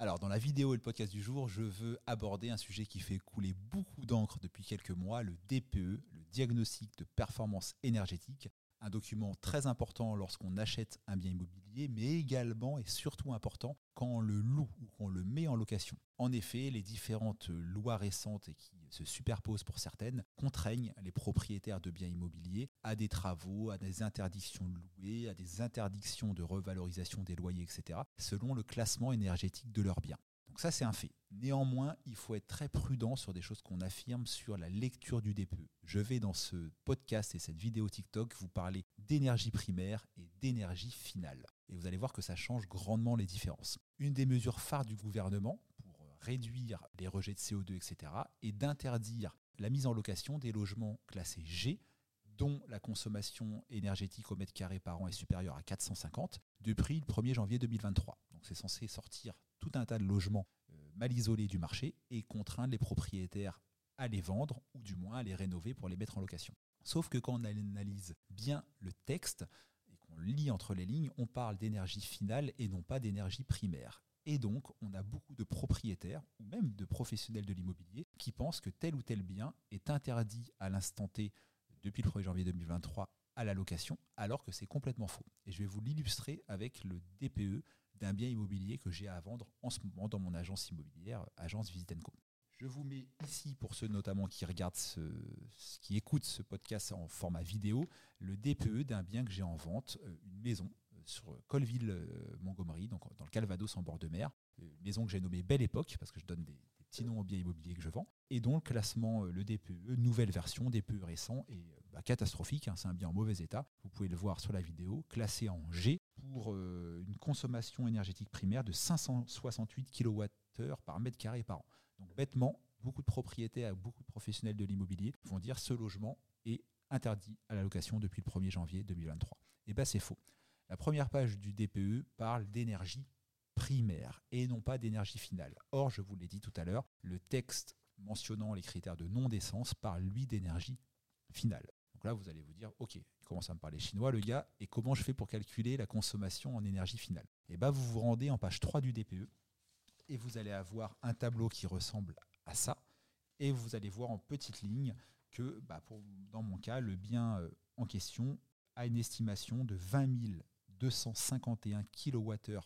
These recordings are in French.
Alors, dans la vidéo et le podcast du jour, je veux aborder un sujet qui fait couler beaucoup d'encre depuis quelques mois, le DPE, le diagnostic de performance énergétique. Un document très important lorsqu'on achète un bien immobilier, mais également et surtout important quand on le loue ou qu'on le met en location. En effet, les différentes lois récentes et qui se superposent pour certaines contraignent les propriétaires de biens immobiliers à des travaux, à des interdictions de louer, à des interdictions de revalorisation des loyers, etc., selon le classement énergétique de leurs biens. Donc ça, c'est un fait. Néanmoins, il faut être très prudent sur des choses qu'on affirme sur la lecture du DPE. Je vais dans ce podcast et cette vidéo TikTok vous parler d'énergie primaire et d'énergie finale. Et vous allez voir que ça change grandement les différences. Une des mesures phares du gouvernement réduire les rejets de CO2, etc., est d'interdire la mise en location des logements classés G dont la consommation énergétique au mètre carré par an est supérieure à 450 depuis le 1er janvier 2023. Donc c'est censé sortir tout un tas de logements euh, mal isolés du marché et contraindre les propriétaires à les vendre ou du moins à les rénover pour les mettre en location. Sauf que quand on analyse bien le texte et qu'on lit entre les lignes, on parle d'énergie finale et non pas d'énergie primaire. Et donc, on a beaucoup de propriétaires ou même de professionnels de l'immobilier qui pensent que tel ou tel bien est interdit à l'instant T depuis le 1er janvier 2023 à la location, alors que c'est complètement faux. Et je vais vous l'illustrer avec le DPE d'un bien immobilier que j'ai à vendre en ce moment dans mon agence immobilière, agence Visitenco. Je vous mets ici, pour ceux notamment qui regardent, ce, qui écoutent ce podcast en format vidéo, le DPE d'un bien que j'ai en vente, euh, une maison sur Colville-Montgomery, donc dans le Calvados en bord de mer. Une maison que j'ai nommée Belle Époque, parce que je donne des, petits noms aux biens immobiliers que je vends. Et donc, classement, euh, le DPE, nouvelle version, DPE récent et bah, catastrophique. Hein, c'est un bien en mauvais état. Vous pouvez le voir sur la vidéo, classé en G pour euh, une consommation énergétique primaire de 568 kWh par mètre carré par an. Donc bêtement, beaucoup de propriétaires, beaucoup de professionnels de l'immobilier vont dire ce logement est interdit à la location depuis le 1er janvier 2023. Et bien c'est faux. La première page du DPE parle d'énergie primaire et non pas d'énergie finale. Or, je vous l'ai dit tout à l'heure, le texte mentionnant les critères de non-décence parle lui d'énergie finale. Donc là, vous allez vous dire, ok, il commence à me parler chinois, le gars, et comment je fais pour calculer la consommation en énergie finale? Et eh bien, vous vous rendez en page 3 du DPE, et vous allez avoir un tableau qui ressemble à ça, et vous allez voir en petites lignes que, bah, pour, dans mon cas, le bien euh, en question a une estimation de 20 251 kWh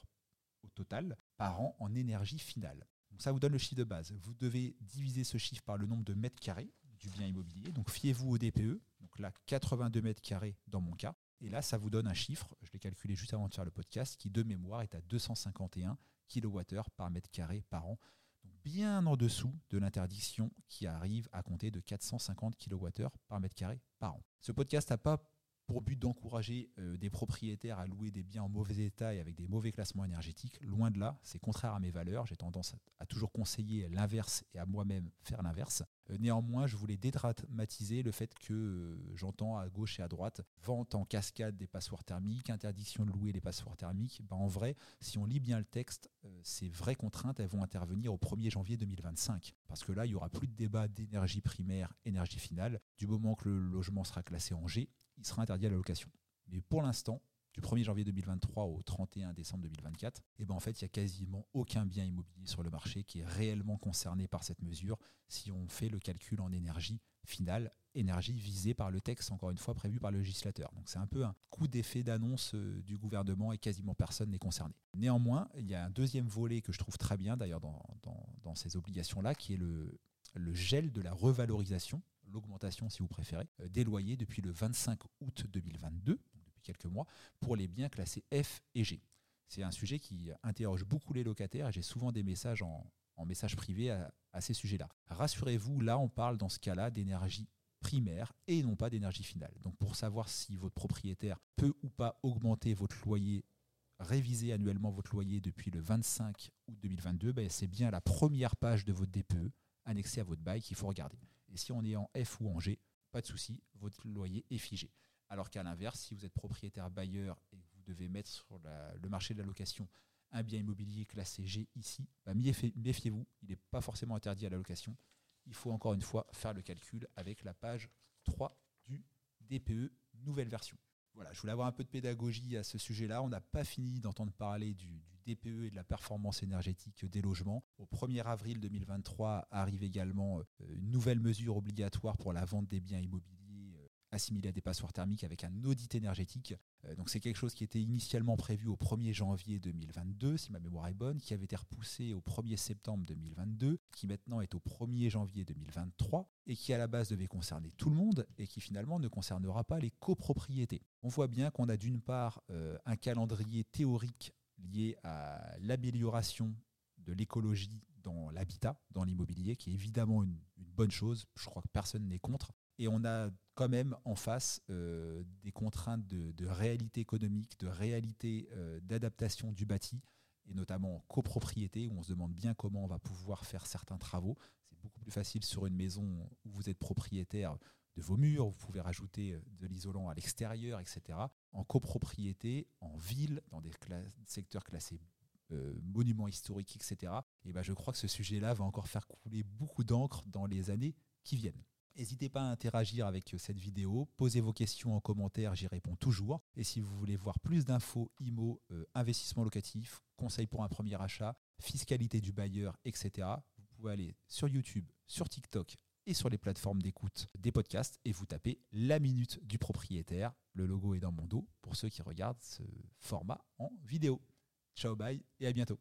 au total par an en énergie finale. Donc ça vous donne le chiffre de base. Vous devez diviser ce chiffre par le nombre de mètres carrés du bien immobilier. Donc fiez-vous au DPE. Donc là, 82 mètres carrés dans mon cas. Et là, ça vous donne un chiffre, je l'ai calculé juste avant de faire le podcast, qui de mémoire est à 251 kWh par mètre carré par an. Donc bien en dessous de l'interdiction qui arrive à compter de 450 kWh par mètre carré par an. Ce podcast n'a pas pour but d'encourager euh, des propriétaires à louer des biens en mauvais état et avec des mauvais classements énergétiques. Loin de là, c'est contraire à mes valeurs. J'ai tendance à, toujours conseiller l'inverse et à moi-même faire l'inverse. Euh, néanmoins, je voulais dédramatiser le fait que euh, j'entends à gauche et à droite vente en cascade des passoires thermiques, interdiction de louer les passoires thermiques. Ben, en vrai, si on lit bien le texte, ces vraies contraintes elles vont intervenir au 1er janvier 2025. Parce que là, il n'y aura plus de débat d'énergie primaire, énergie finale. Du moment que le logement sera classé en G, il sera interdit à la location. Mais pour l'instant, du 1er janvier 2023 au 31 décembre 2024, eh ben en fait, il n'y a quasiment aucun bien immobilier sur le marché qui est réellement concerné par cette mesure si on fait le calcul en énergie finale, énergie visée par le texte, encore une fois, prévu par le législateur. Donc c'est un peu un coup d'effet d'annonce euh, du gouvernement et quasiment personne n'est concerné. Néanmoins, il y a un deuxième volet que je trouve très bien d'ailleurs dans, ces obligations-là, qui est le gel de la revalorisation l'augmentation, si vous préférez, euh, des loyers depuis le 25 août 2022, depuis quelques mois, pour les biens classés F et G. C'est un sujet qui interroge beaucoup les locataires et j'ai souvent des messages en, en message privé à, ces sujets-là. Rassurez-vous, là on parle dans ce cas-là d'énergie primaire et non pas d'énergie finale. Donc pour savoir si votre propriétaire peut ou pas augmenter votre loyer, réviser annuellement votre loyer depuis le 25 août 2022, ben c'est bien la première page de votre DPE annexée à votre bail qu'il faut regarder. Et si on est en F ou en G, pas de souci, votre loyer est figé. Alors qu'à l'inverse, si vous êtes propriétaire bailleur et que vous devez mettre sur le marché de la location un bien immobilier classé G ici, bah, méfiez-vous, il n'est pas forcément interdit à la location. Il faut encore une fois faire le calcul avec la page 3 du DPE nouvelle version. Voilà, je voulais avoir un peu de pédagogie à ce sujet-là. On n'a pas fini d'entendre parler du, DPE et de la performance énergétique des logements. Au 1er avril 2023 arrive également euh, une nouvelle mesure obligatoire pour la vente des biens immobiliers euh, assimilés à des passoires thermiques avec un audit énergétique. Euh, donc c'est quelque chose qui était initialement prévu au 1er janvier 2022, si ma mémoire est bonne, qui avait été repoussé au 1er septembre 2022, qui maintenant est au 1er janvier 2023, et qui à la base devait concerner tout le monde, et qui finalement ne concernera pas les copropriétés. On voit bien qu'on a d'une part un calendrier théorique lié à l'amélioration de l'écologie dans l'habitat, dans l'immobilier, qui est évidemment une, bonne chose. Je crois que personne n'est contre. Et on a quand même en face euh, des contraintes de, réalité économique, de réalité euh, d'adaptation du bâti, et notamment en copropriété, où on se demande bien comment on va pouvoir faire certains travaux. C'est beaucoup plus facile sur une maison où vous êtes propriétaire de vos murs, vous pouvez rajouter euh, de l'isolant à l'extérieur, etc. En copropriété, en ville, dans des secteurs classés monuments historiques, etc. Et ben, je crois que ce sujet-là va encore faire couler beaucoup d'encre dans les années qui viennent. N'hésitez pas à interagir avec euh, cette vidéo, posez vos questions en commentaire, j'y réponds toujours. Et si vous voulez voir plus d'infos, IMO, euh, investissement locatif, conseils pour un premier achat, fiscalité du bailleur, etc., vous pouvez aller sur YouTube, sur TikTok et sur les plateformes d'écoute des podcasts et vous tapez la minute du propriétaire. Le logo est dans mon dos pour ceux qui regardent ce format en vidéo. Ciao, bye et à bientôt.